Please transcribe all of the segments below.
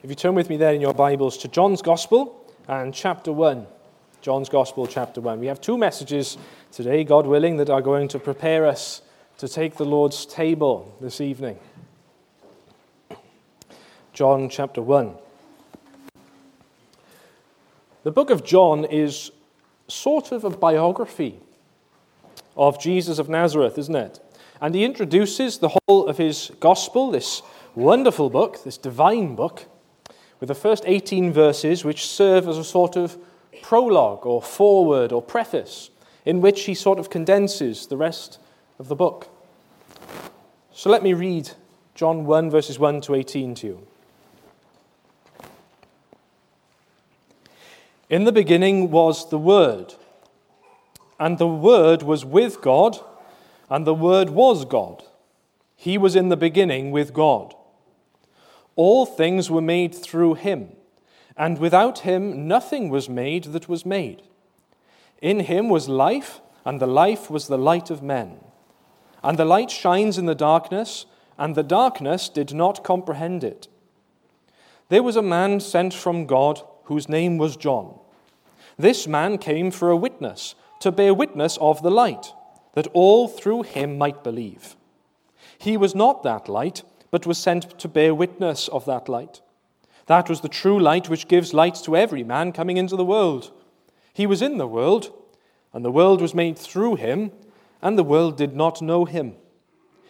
If you turn with me there in your Bibles to John's Gospel and chapter 1. John's Gospel, chapter 1. We have two messages today, God willing, that are going to prepare us to take the Lord's table this evening. John chapter 1. The book of John is sort of a biography of Jesus of Nazareth, isn't it? And he introduces the whole of his gospel, this wonderful book, this divine book with the first 18 verses, which serve as a sort of prologue or foreword or preface, in which he sort of condenses the rest of the book. So let me read John 1, verses 1 to 18 to you. In the beginning was the Word, and the Word was with God, and the Word was God. He was in the beginning with God. All things were made through him, and without him nothing was made that was made. In him was life, and the life was the light of men. And the light shines in the darkness, and the darkness did not comprehend it. There was a man sent from God whose name was John. This man came for a witness, to bear witness of the light, that all through him might believe. He was not that light but was sent to bear witness of that light. That was the true light which gives light to every man coming into the world. He was in the world, and the world was made through him, and the world did not know him.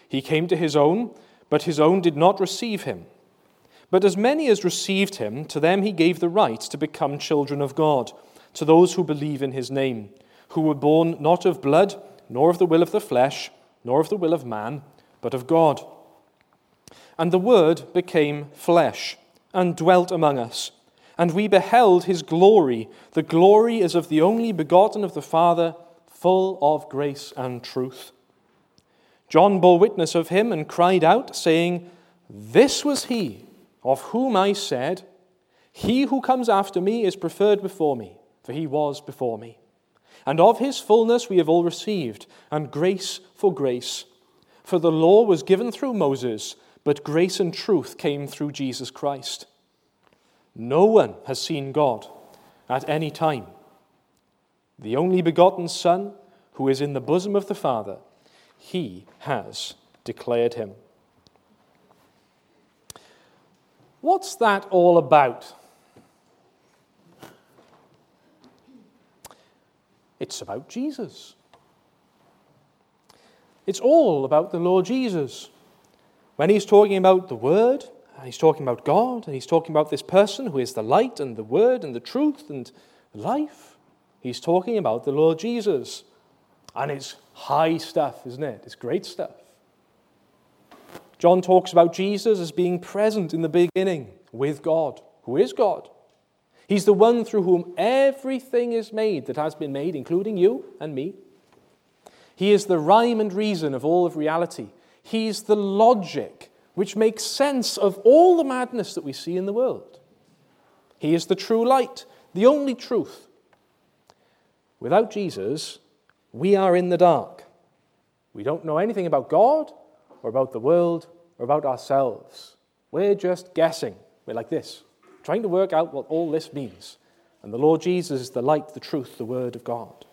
He came to his own, but his own did not receive him. But as many as received him, to them he gave the right to become children of God, to those who believe in his name, who were born not of blood, nor of the will of the flesh, nor of the will of man, but of God. And the Word became flesh and dwelt among us. And we beheld his glory. The glory is of the only begotten of the Father, full of grace and truth. John bore witness of him and cried out, saying, This was he of whom I said, He who comes after me is preferred before me, for he was before me. And of his fullness we have all received, and grace for grace. For the law was given through Moses but grace and truth came through Jesus Christ. No one has seen God at any time. The only begotten Son, who is in the bosom of the Father, he has declared him. What's that all about? It's about Jesus. It's all about the Lord Jesus. When he's talking about the Word, and he's talking about God, and he's talking about this person who is the light and the Word and the truth and life, he's talking about the Lord Jesus. And it's high stuff, isn't it? It's great stuff. John talks about Jesus as being present in the beginning with God, who is God. He's the one through whom everything is made that has been made, including you and me. He is the rhyme and reason of all of reality. He's the logic which makes sense of all the madness that we see in the world. He is the true light, the only truth. Without Jesus, we are in the dark. We don't know anything about God or about the world or about ourselves. We're just guessing. We're like this, trying to work out what all this means. And the Lord Jesus is the light, the truth, the Word of God.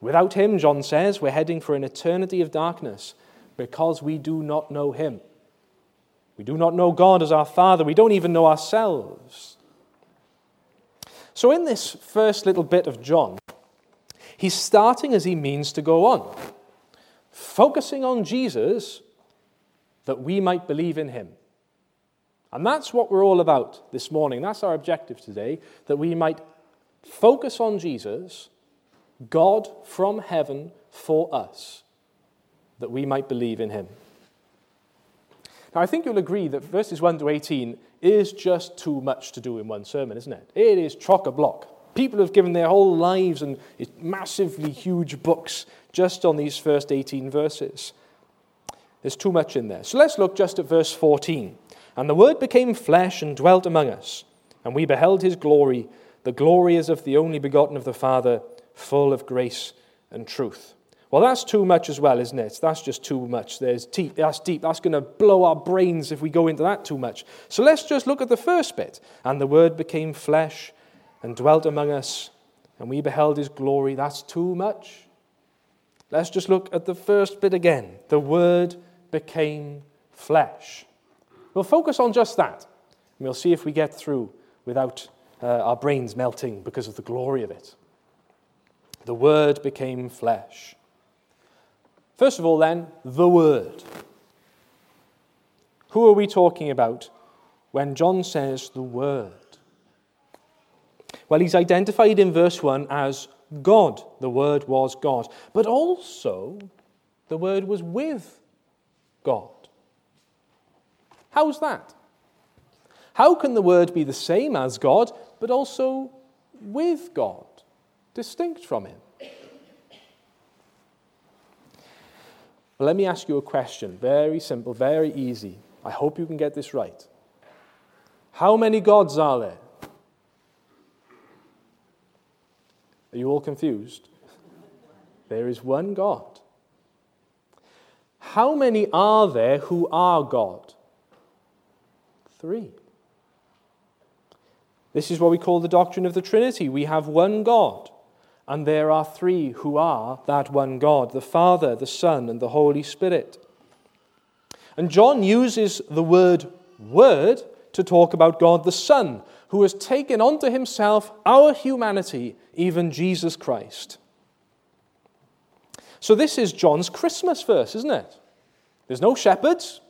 Without Him, John says, we're heading for an eternity of darkness because we do not know Him. We do not know God as our Father. We don't even know ourselves. So, in this first little bit of John, he's starting as he means to go on, focusing on Jesus that we might believe in Him. And that's what we're all about this morning. That's our objective today, that we might focus on Jesus, God from heaven for us that we might believe in him. Now, I think you'll agree that verses 1 to 18 is just too much to do in one sermon, isn't it? It is chock a block. People have given their whole lives and massively huge books just on these first 18 verses. There's too much in there. So let's look just at verse 14. And the Word became flesh and dwelt among us, and we beheld his glory. The glory is of the only begotten of the Father, full of grace and truth. Well, that's too much as well, isn't it? That's just too much. There's deep, that's deep. That's going to blow our brains if we go into that too much. So let's just look at the first bit. And the Word became flesh and dwelt among us, and we beheld his glory. That's too much. Let's just look at the first bit again. The Word became flesh. We'll focus on just that, and we'll see if we get through without uh, our brains melting because of the glory of it. The Word became flesh. First of all, then, the Word. Who are we talking about when John says the Word? Well, he's identified in verse 1 as God. The Word was God. But also, the Word was with God. How's that? How can the Word be the same as God, but also with God, distinct from Him? Well, let me ask you a question. Very simple, very easy. I hope you can get this right. How many gods are there? Are you all confused? There is one God. How many are there who are God? Three. This is what we call the doctrine of the Trinity. We have one God. And there are three who are that one God the Father, the Son, and the Holy Spirit. And John uses the word word to talk about God the Son, who has taken unto himself our humanity, even Jesus Christ. So, this is John's Christmas verse, isn't it? There's no shepherds,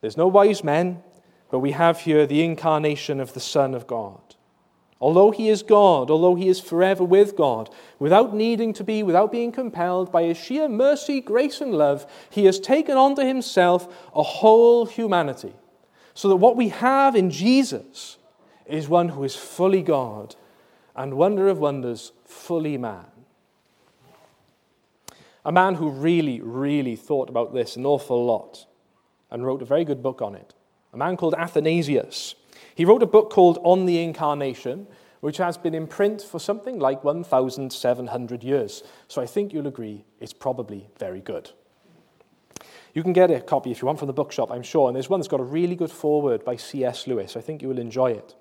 there's no wise men, but we have here the incarnation of the Son of God. Although he is God, although he is forever with God, without needing to be, without being compelled by his sheer mercy, grace, and love, he has taken unto himself a whole humanity. So that what we have in Jesus is one who is fully God and, wonder of wonders, fully man. A man who really, really thought about this an awful lot and wrote a very good book on it. A man called Athanasius. He wrote a book called On the Incarnation, which has been in print for something like 1,700 years. So I think you'll agree it's probably very good. You can get a copy if you want from the bookshop, I'm sure. And there's one that's got a really good foreword by C.S. Lewis. I think you will enjoy it.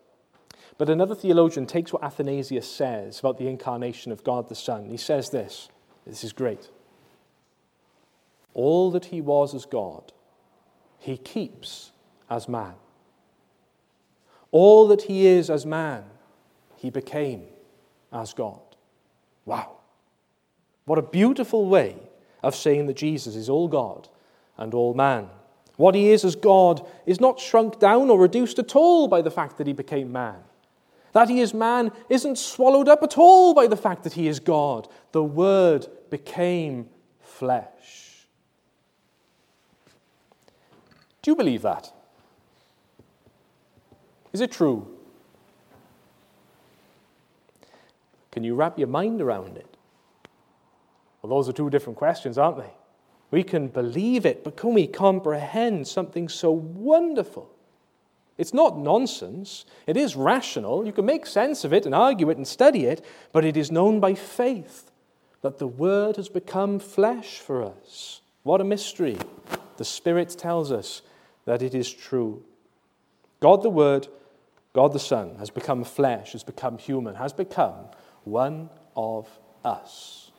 But another theologian takes what Athanasius says about the incarnation of God the Son. He says this this is great. All that he was as God, he keeps as man. All that he is as man, he became as God. Wow. What a beautiful way of saying that Jesus is all God and all man. What he is as God is not shrunk down or reduced at all by the fact that he became man. That he is man isn't swallowed up at all by the fact that he is God. The Word became flesh. Do you believe that? Is it true? Can you wrap your mind around it? Well, those are two different questions, aren't they? We can believe it, but can we comprehend something so wonderful? It's not nonsense. It is rational. You can make sense of it and argue it and study it, but it is known by faith that the Word has become flesh for us. What a mystery. The Spirit tells us that it is true. God the Word, God the Son, has become flesh, has become human, has become one of us.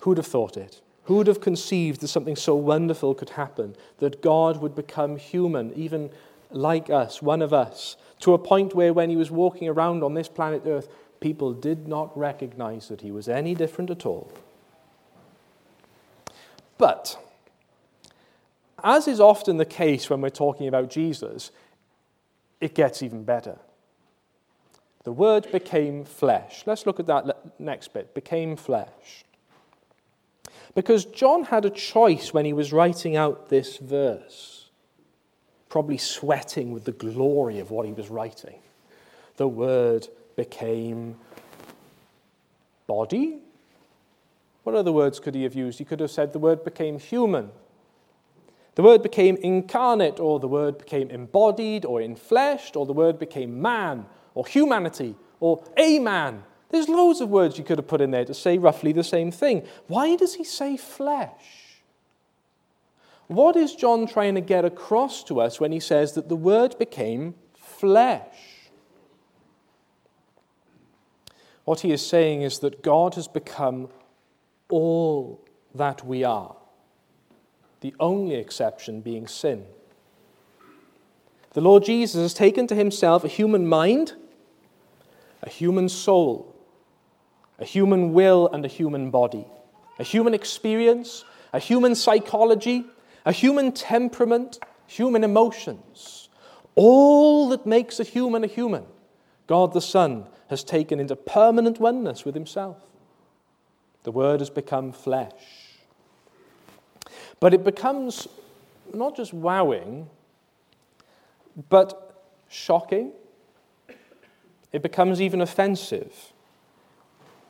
Who would have thought it? Who would have conceived that something so wonderful could happen, that God would become human, even like us, one of us, to a point where when he was walking around on this planet Earth, people did not recognize that he was any different at all. But as is often the case when we're talking about Jesus, it gets even better. The Word became flesh. Let's look at that next bit became flesh. Because John had a choice when he was writing out this verse, probably sweating with the glory of what he was writing. The Word became body. What other words could he have used? He could have said the Word became human the word became incarnate, or the word became embodied, or infleshed, or the word became man, or humanity, or a man. There's loads of words you could have put in there to say roughly the same thing. Why does he say flesh? What is John trying to get across to us when he says that the word became flesh? What he is saying is that God has become all that we are, the only exception being sin. The Lord Jesus has taken to himself a human mind, a human soul, a human will, and a human body, a human experience, a human psychology, a human temperament, human emotions. All that makes a human a human, God the Son has taken into permanent oneness with himself. The Word has become flesh. But it becomes not just wowing, but shocking. It becomes even offensive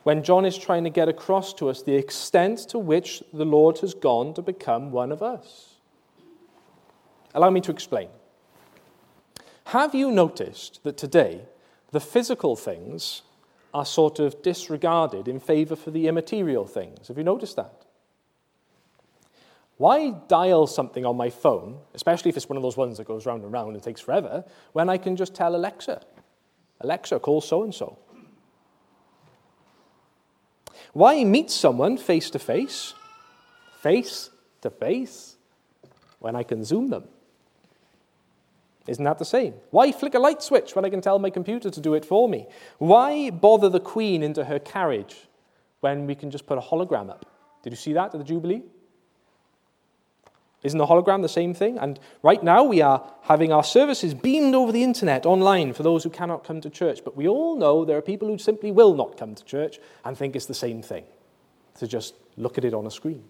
when John is trying to get across to us the extent to which the Lord has gone to become one of us. Allow me to explain. Have you noticed that today the physical things are sort of disregarded in favor for the immaterial things. Have you noticed that? Why dial something on my phone, especially if it's one of those ones that goes round and round and takes forever, when I can just tell Alexa, Alexa, call so and so? Why meet someone face to face, face to face, when I can Zoom them? Isn't that the same? Why flick a light switch when I can tell my computer to do it for me? Why bother the Queen into her carriage when we can just put a hologram up? Did you see that at the Jubilee? Isn't the hologram the same thing? And right now we are having our services beamed over the internet online for those who cannot come to church. But we all know there are people who simply will not come to church and think it's the same thing to just look at it on a screen.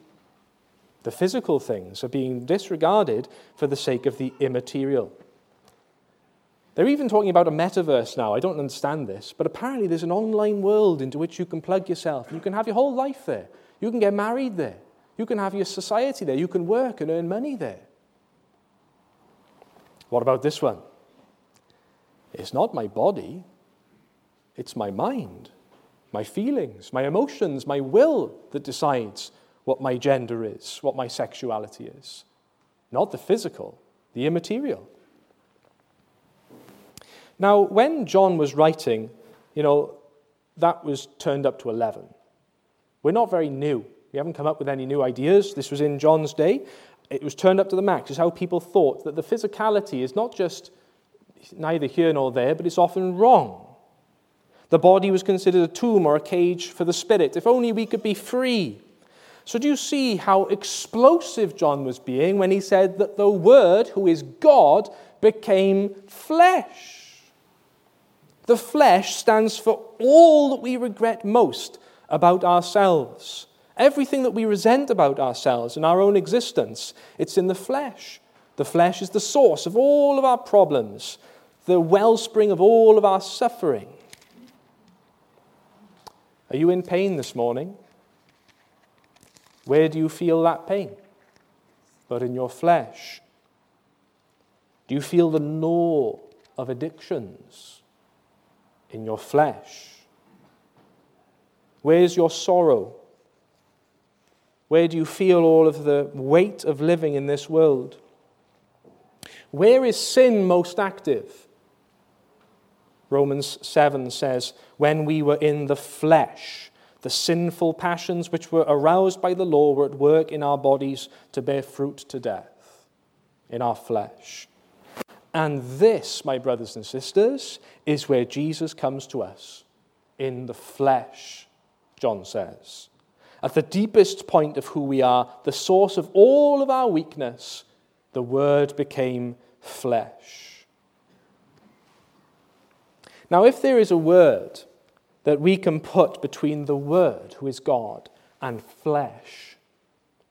The physical things are being disregarded for the sake of the immaterial. They're even talking about a metaverse now. I don't understand this, but apparently there's an online world into which you can plug yourself. You can have your whole life there. You can get married there. You can have your society there. You can work and earn money there. What about this one? It's not my body, it's my mind, my feelings, my emotions, my will that decides what my gender is, what my sexuality is. Not the physical, the immaterial. Now, when John was writing, you know, that was turned up to 11. We're not very new. We haven't come up with any new ideas. This was in John's day. It was turned up to the max. It's how people thought that the physicality is not just neither here nor there, but it's often wrong. The body was considered a tomb or a cage for the spirit. If only we could be free. So, do you see how explosive John was being when he said that the Word, who is God, became flesh? The flesh stands for all that we regret most about ourselves. Everything that we resent about ourselves and our own existence, it's in the flesh. The flesh is the source of all of our problems, the wellspring of all of our suffering. Are you in pain this morning? Where do you feel that pain? But in your flesh. Do you feel the gnaw of addictions? in your flesh? Where's your sorrow? Where do you feel all of the weight of living in this world? Where is sin most active? Romans 7 says, When we were in the flesh, the sinful passions which were aroused by the law were at work in our bodies to bear fruit to death, in our flesh. And this, my brothers and sisters, is where Jesus comes to us in the flesh, John says. At the deepest point of who we are, the source of all of our weakness, the Word became flesh. Now, if there is a word that we can put between the Word, who is God, and flesh,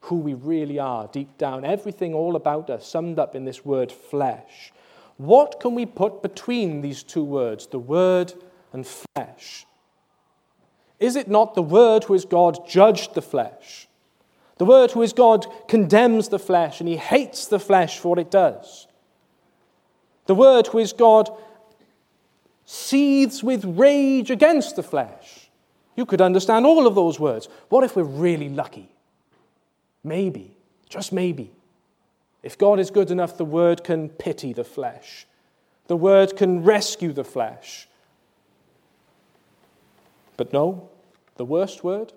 who we really are deep down, everything all about us summed up in this word flesh, what can we put between these two words, the Word and flesh? Is it not the Word who is God judged the flesh? The Word who is God condemns the flesh and he hates the flesh for what it does. The Word who is God seethes with rage against the flesh You could understand all of those words. What if we're really lucky? Maybe, just maybe. If God is good enough, the word can pity the flesh. The word can rescue the flesh. But no, the worst word,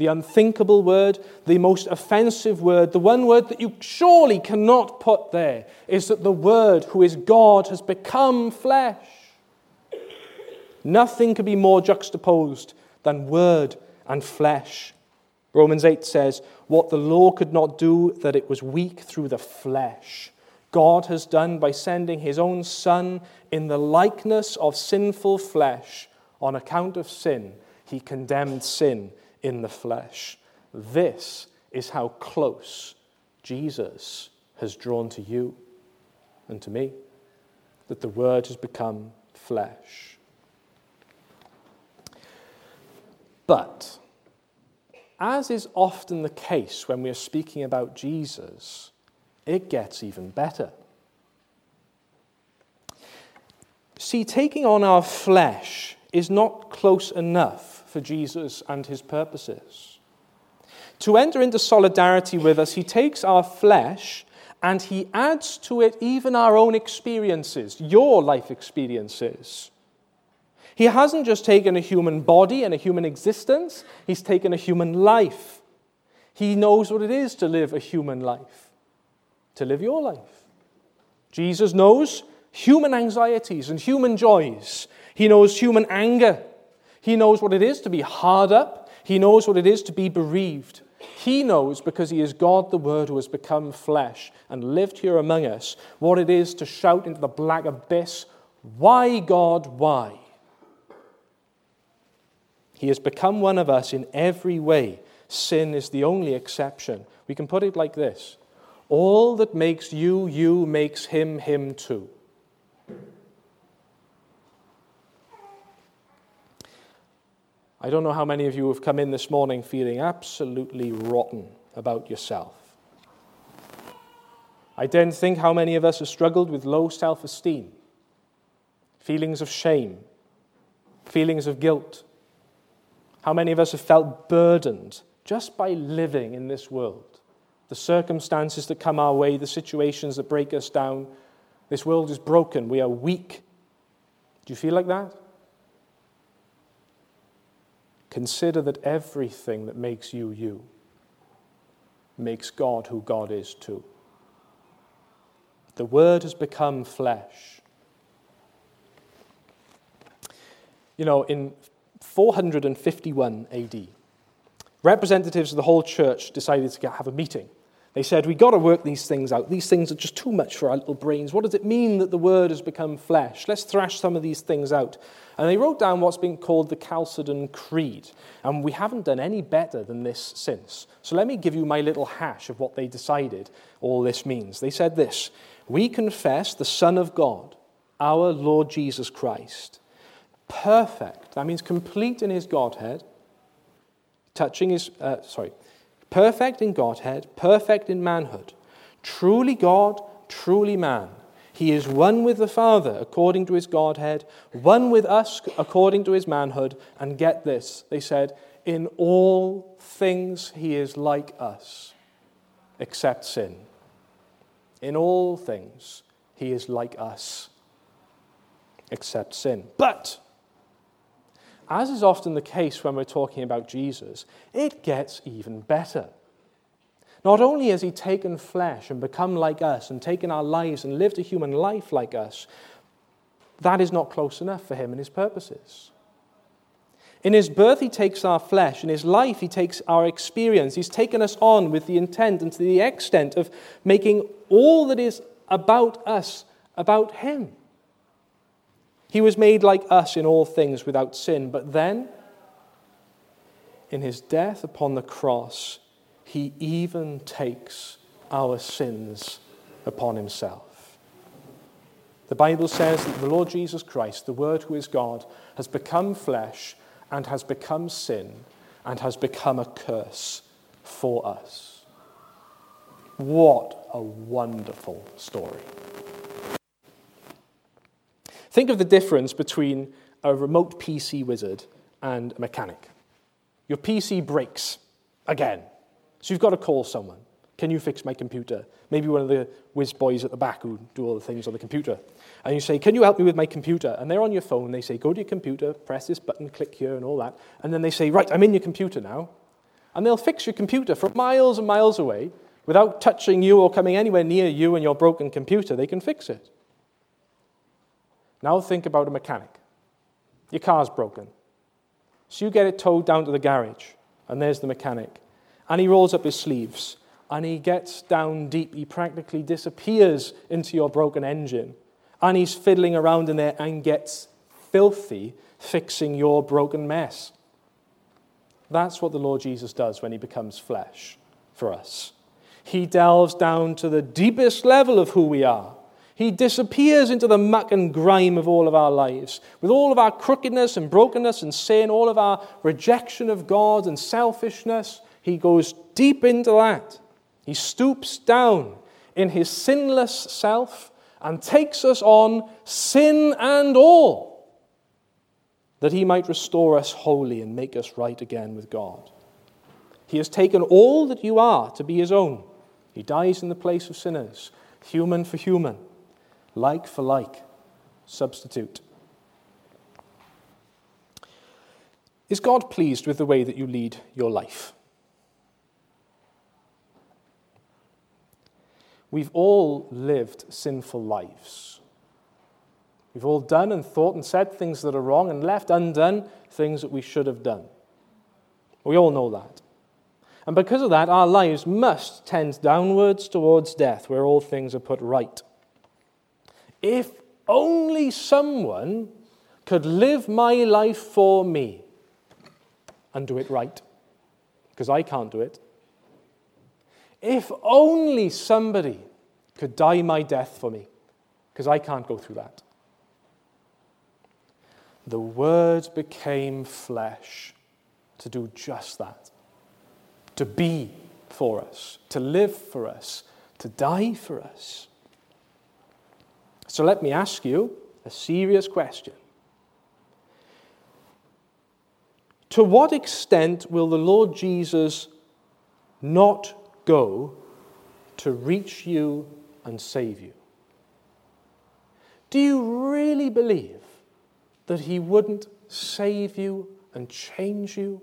the unthinkable word, the most offensive word, the one word that you surely cannot put there, is that the Word, who is God, has become flesh. Nothing could be more juxtaposed than word and flesh. Romans 8 says, What the law could not do, that it was weak through the flesh. God has done by sending his own Son in the likeness of sinful flesh on account of sin. He condemned sin in the flesh. This is how close Jesus has drawn to you and to me, that the Word has become flesh. But, as is often the case when we are speaking about Jesus, it gets even better. See, taking on our flesh is not close enough for Jesus and his purposes. To enter into solidarity with us, he takes our flesh and he adds to it even our own experiences, your life experiences. He hasn't just taken a human body and a human existence, he's taken a human life. He knows what it is to live a human life, to live your life. Jesus knows human anxieties and human joys. He knows human anger. He knows what it is to be hard up. He knows what it is to be bereaved. He knows, because He is God the Word who has become flesh and lived here among us, what it is to shout into the black abyss, Why, God, why? He has become one of us in every way. Sin is the only exception. We can put it like this All that makes you, you makes him, him too. I don't know how many of you have come in this morning feeling absolutely rotten about yourself. I don't think how many of us have struggled with low self esteem, feelings of shame, feelings of guilt. How many of us have felt burdened just by living in this world? The circumstances that come our way, the situations that break us down. This world is broken. We are weak. Do you feel like that? Consider that everything that makes you you makes God who God is too. The Word has become flesh. You know, in 451 AD, representatives of the whole church decided to have a meeting. They said, We've got to work these things out. These things are just too much for our little brains. What does it mean that the Word has become flesh? Let's thrash some of these things out. And they wrote down what's been called the Chalcedon Creed. And we haven't done any better than this since. So let me give you my little hash of what they decided all this means. They said this We confess the Son of God, our Lord Jesus Christ, perfect, that means complete in his Godhead, touching his, uh, sorry, perfect in Godhead, perfect in manhood, truly God, truly man. He is one with the Father according to his Godhead, one with us according to his manhood. And get this, they said, in all things he is like us, except sin. In all things he is like us, except sin. But, as is often the case when we're talking about Jesus, it gets even better. Not only has he taken flesh and become like us and taken our lives and lived a human life like us, that is not close enough for him and his purposes. In his birth, he takes our flesh. In his life, he takes our experience. He's taken us on with the intent and to the extent of making all that is about us about him. He was made like us in all things without sin, but then, in his death upon the cross, he even takes our sins upon himself. The Bible says that the Lord Jesus Christ, the Word who is God, has become flesh and has become sin and has become a curse for us. What a wonderful story. Think of the difference between a remote PC wizard and a mechanic. Your PC breaks again. So you've got to call someone. Can you fix my computer? Maybe one of the whiz boys at the back who do all the things on the computer. And you say, Can you help me with my computer? And they're on your phone. They say, Go to your computer, press this button, click here, and all that. And then they say, Right, I'm in your computer now. And they'll fix your computer from miles and miles away without touching you or coming anywhere near you and your broken computer. They can fix it. Now think about a mechanic. Your car's broken. So you get it towed down to the garage, and there's the mechanic. And he rolls up his sleeves, and he gets down deep. He practically disappears into your broken engine. And he's fiddling around in there and gets filthy fixing your broken mess. That's what the Lord Jesus does when he becomes flesh for us. He delves down to the deepest level of who we are he disappears into the muck and grime of all of our lives. With all of our crookedness and brokenness and sin, all of our rejection of God and selfishness, he goes deep into that. He stoops down in his sinless self and takes us on, sin and all, that he might restore us wholly and make us right again with God. He has taken all that you are to be his own. He dies in the place of sinners, human for human like for like, substitute. Is God pleased with the way that you lead your life? We've all lived sinful lives. We've all done and thought and said things that are wrong and left undone things that we should have done. We all know that. And because of that, our lives must tend downwards towards death, where all things are put right. If only someone could live my life for me and do it right, because I can't do it. If only somebody could die my death for me, because I can't go through that. The Word became flesh to do just that to be for us, to live for us, to die for us. So let me ask you a serious question. To what extent will the Lord Jesus not go to reach you and save you? Do you really believe that He wouldn't save you and change you,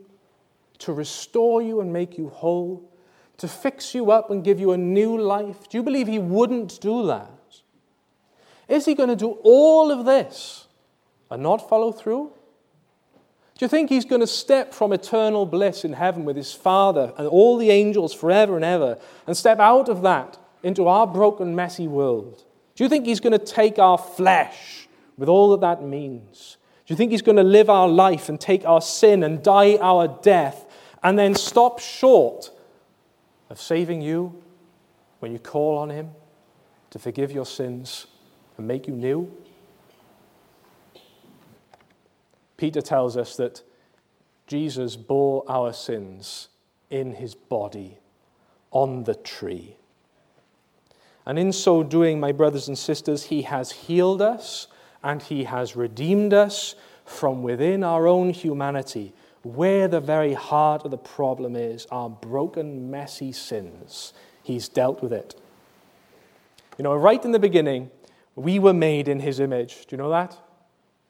to restore you and make you whole, to fix you up and give you a new life? Do you believe He wouldn't do that? Is he going to do all of this and not follow through? Do you think he's going to step from eternal bliss in heaven with his Father and all the angels forever and ever and step out of that into our broken, messy world? Do you think he's going to take our flesh with all that that means? Do you think he's going to live our life and take our sin and die our death and then stop short of saving you when you call on him to forgive your sins and make you new? Peter tells us that Jesus bore our sins in his body on the tree. And in so doing, my brothers and sisters, he has healed us and he has redeemed us from within our own humanity, where the very heart of the problem is our broken, messy sins. He's dealt with it. You know, right in the beginning, we were made in his image. Do you know that?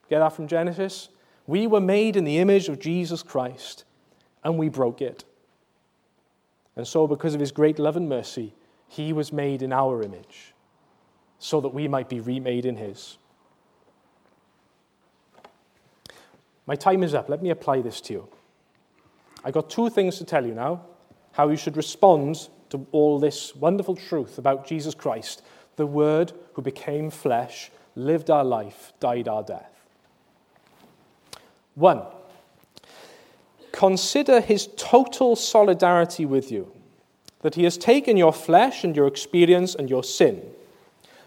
Get that from Genesis? We were made in the image of Jesus Christ, and we broke it. And so, because of his great love and mercy, he was made in our image, so that we might be remade in his. My time is up. Let me apply this to you. I've got two things to tell you now how you should respond to all this wonderful truth about Jesus Christ the Word who became flesh, lived our life, died our death. One, consider his total solidarity with you, that he has taken your flesh and your experience and your sin.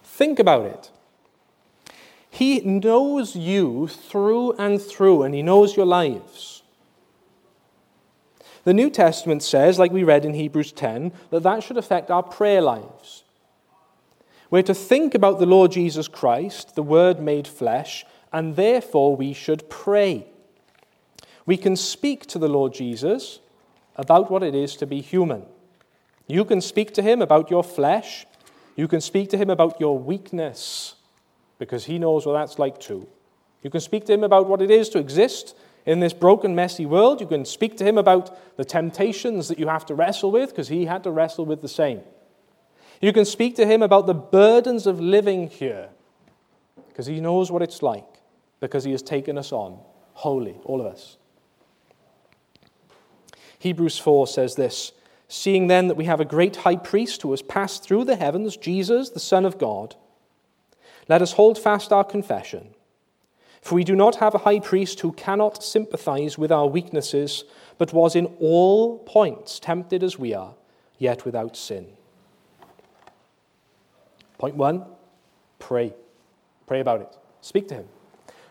Think about it. He knows you through and through, and he knows your lives. The New Testament says, like we read in Hebrews 10, that that should affect our prayer lives. We're to think about the Lord Jesus Christ, the Word made flesh, and therefore we should pray. We can speak to the Lord Jesus about what it is to be human. You can speak to him about your flesh. You can speak to him about your weakness, because he knows what that's like too. You can speak to him about what it is to exist in this broken, messy world. You can speak to him about the temptations that you have to wrestle with, because he had to wrestle with the same. You can speak to him about the burdens of living here, because he knows what it's like, because he has taken us on, wholly, all of us. Hebrews 4 says this Seeing then that we have a great high priest who has passed through the heavens, Jesus, the Son of God, let us hold fast our confession. For we do not have a high priest who cannot sympathize with our weaknesses, but was in all points tempted as we are, yet without sin. Point one pray. Pray about it. Speak to him.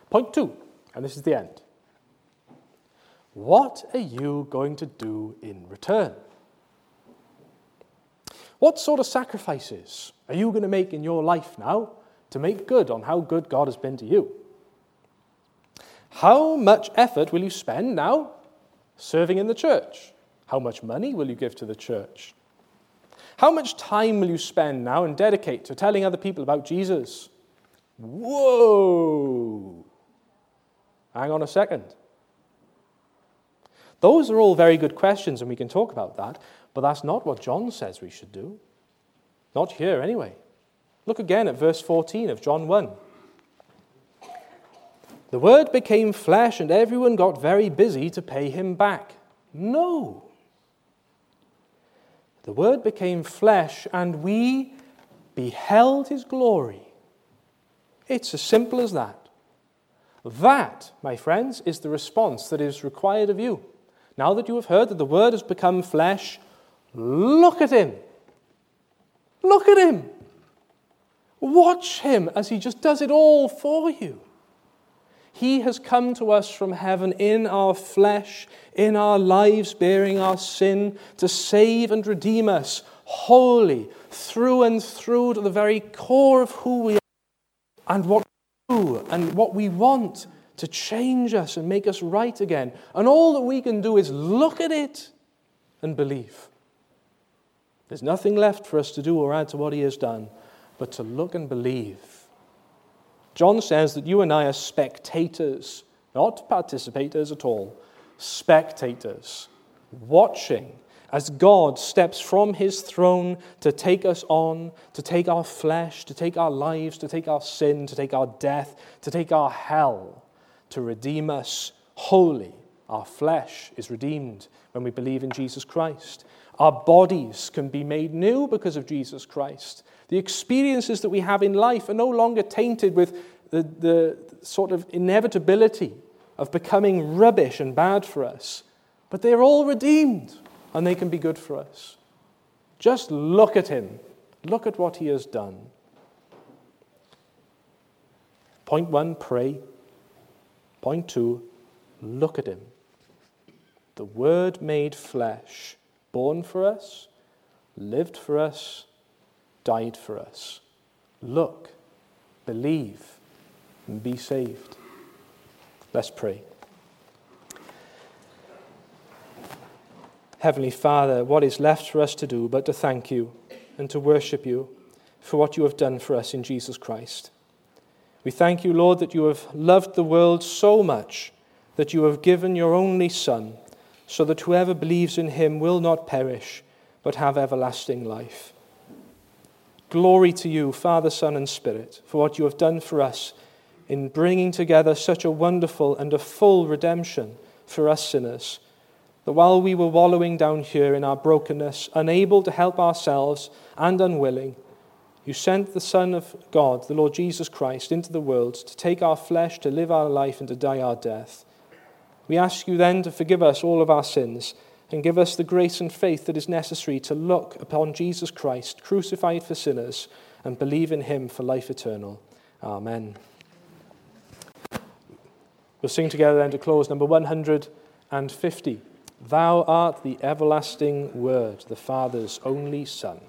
Point two, and this is the end. What are you going to do in return? What sort of sacrifices are you going to make in your life now to make good on how good God has been to you? How much effort will you spend now serving in the church? How much money will you give to the church? How much time will you spend now and dedicate to telling other people about Jesus? Whoa! Hang on a second. Those are all very good questions, and we can talk about that, but that's not what John says we should do. Not here, anyway. Look again at verse 14 of John 1. The word became flesh, and everyone got very busy to pay him back. No. The word became flesh, and we beheld his glory. It's as simple as that. That, my friends, is the response that is required of you. Now that you have heard that the Word has become flesh, look at Him. Look at Him. Watch Him as He just does it all for you. He has come to us from heaven in our flesh, in our lives, bearing our sin, to save and redeem us wholly, through and through to the very core of who we are and what we do and what we want to change us and make us right again. And all that we can do is look at it and believe. There's nothing left for us to do or add to what he has done but to look and believe. John says that you and I are spectators, not participators at all, spectators, watching as God steps from his throne to take us on, to take our flesh, to take our lives, to take our sin, to take our death, to take our hell, to redeem us wholly. Our flesh is redeemed when we believe in Jesus Christ. Our bodies can be made new because of Jesus Christ. The experiences that we have in life are no longer tainted with the, the sort of inevitability of becoming rubbish and bad for us, but they're all redeemed and they can be good for us. Just look at Him, look at what He has done. Point one pray. Point two, look at him. The Word made flesh, born for us, lived for us, died for us. Look, believe, and be saved. Let's pray. Heavenly Father, what is left for us to do but to thank you and to worship you for what you have done for us in Jesus Christ? We thank you, Lord, that you have loved the world so much that you have given your only Son, so that whoever believes in him will not perish, but have everlasting life. Glory to you, Father, Son, and Spirit, for what you have done for us in bringing together such a wonderful and a full redemption for us sinners. That while we were wallowing down here in our brokenness, unable to help ourselves and unwilling, you sent the Son of God, the Lord Jesus Christ, into the world to take our flesh, to live our life, and to die our death. We ask you then to forgive us all of our sins and give us the grace and faith that is necessary to look upon Jesus Christ, crucified for sinners, and believe in him for life eternal. Amen. We'll sing together then to close number 150. Thou art the everlasting Word, the Father's only Son.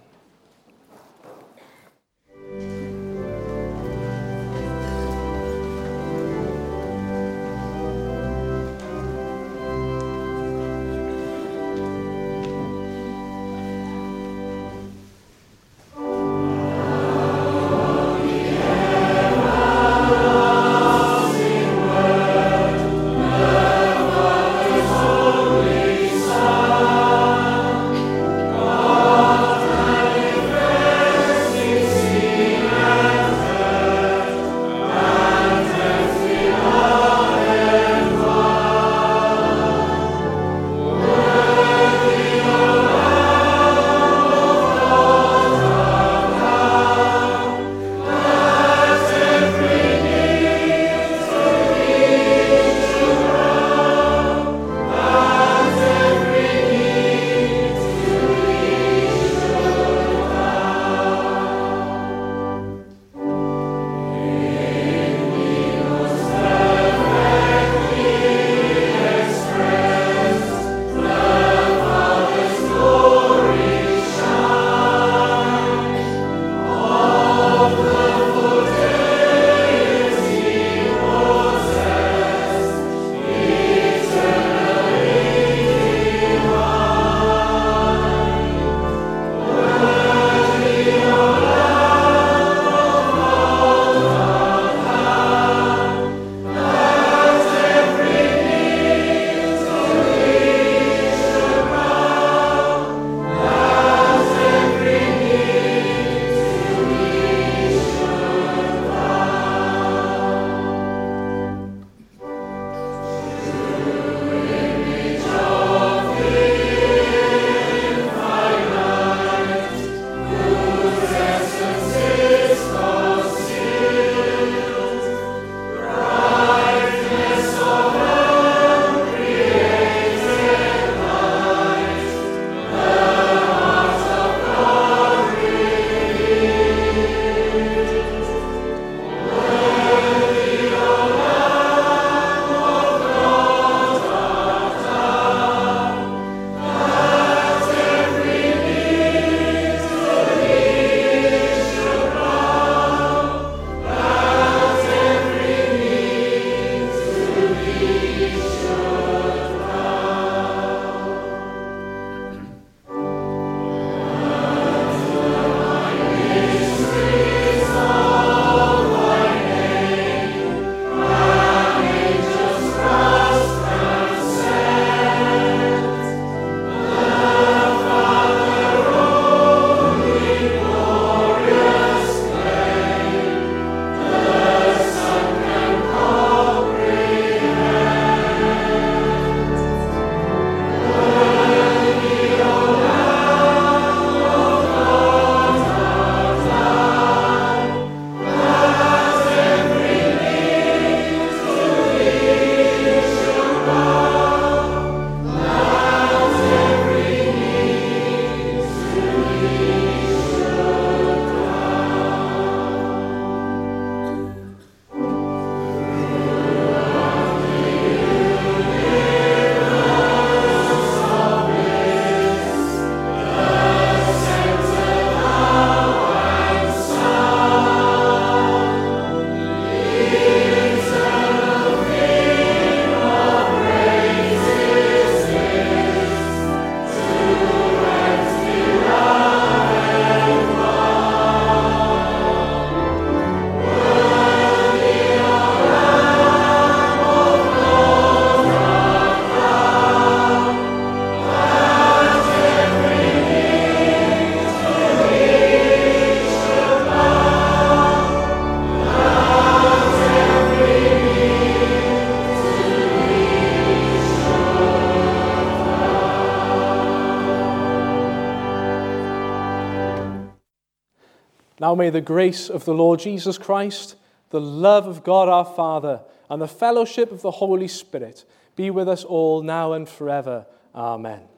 Now may the grace of the Lord Jesus Christ, the love of God our Father, and the fellowship of the Holy Spirit be with us all now and forever. Amen.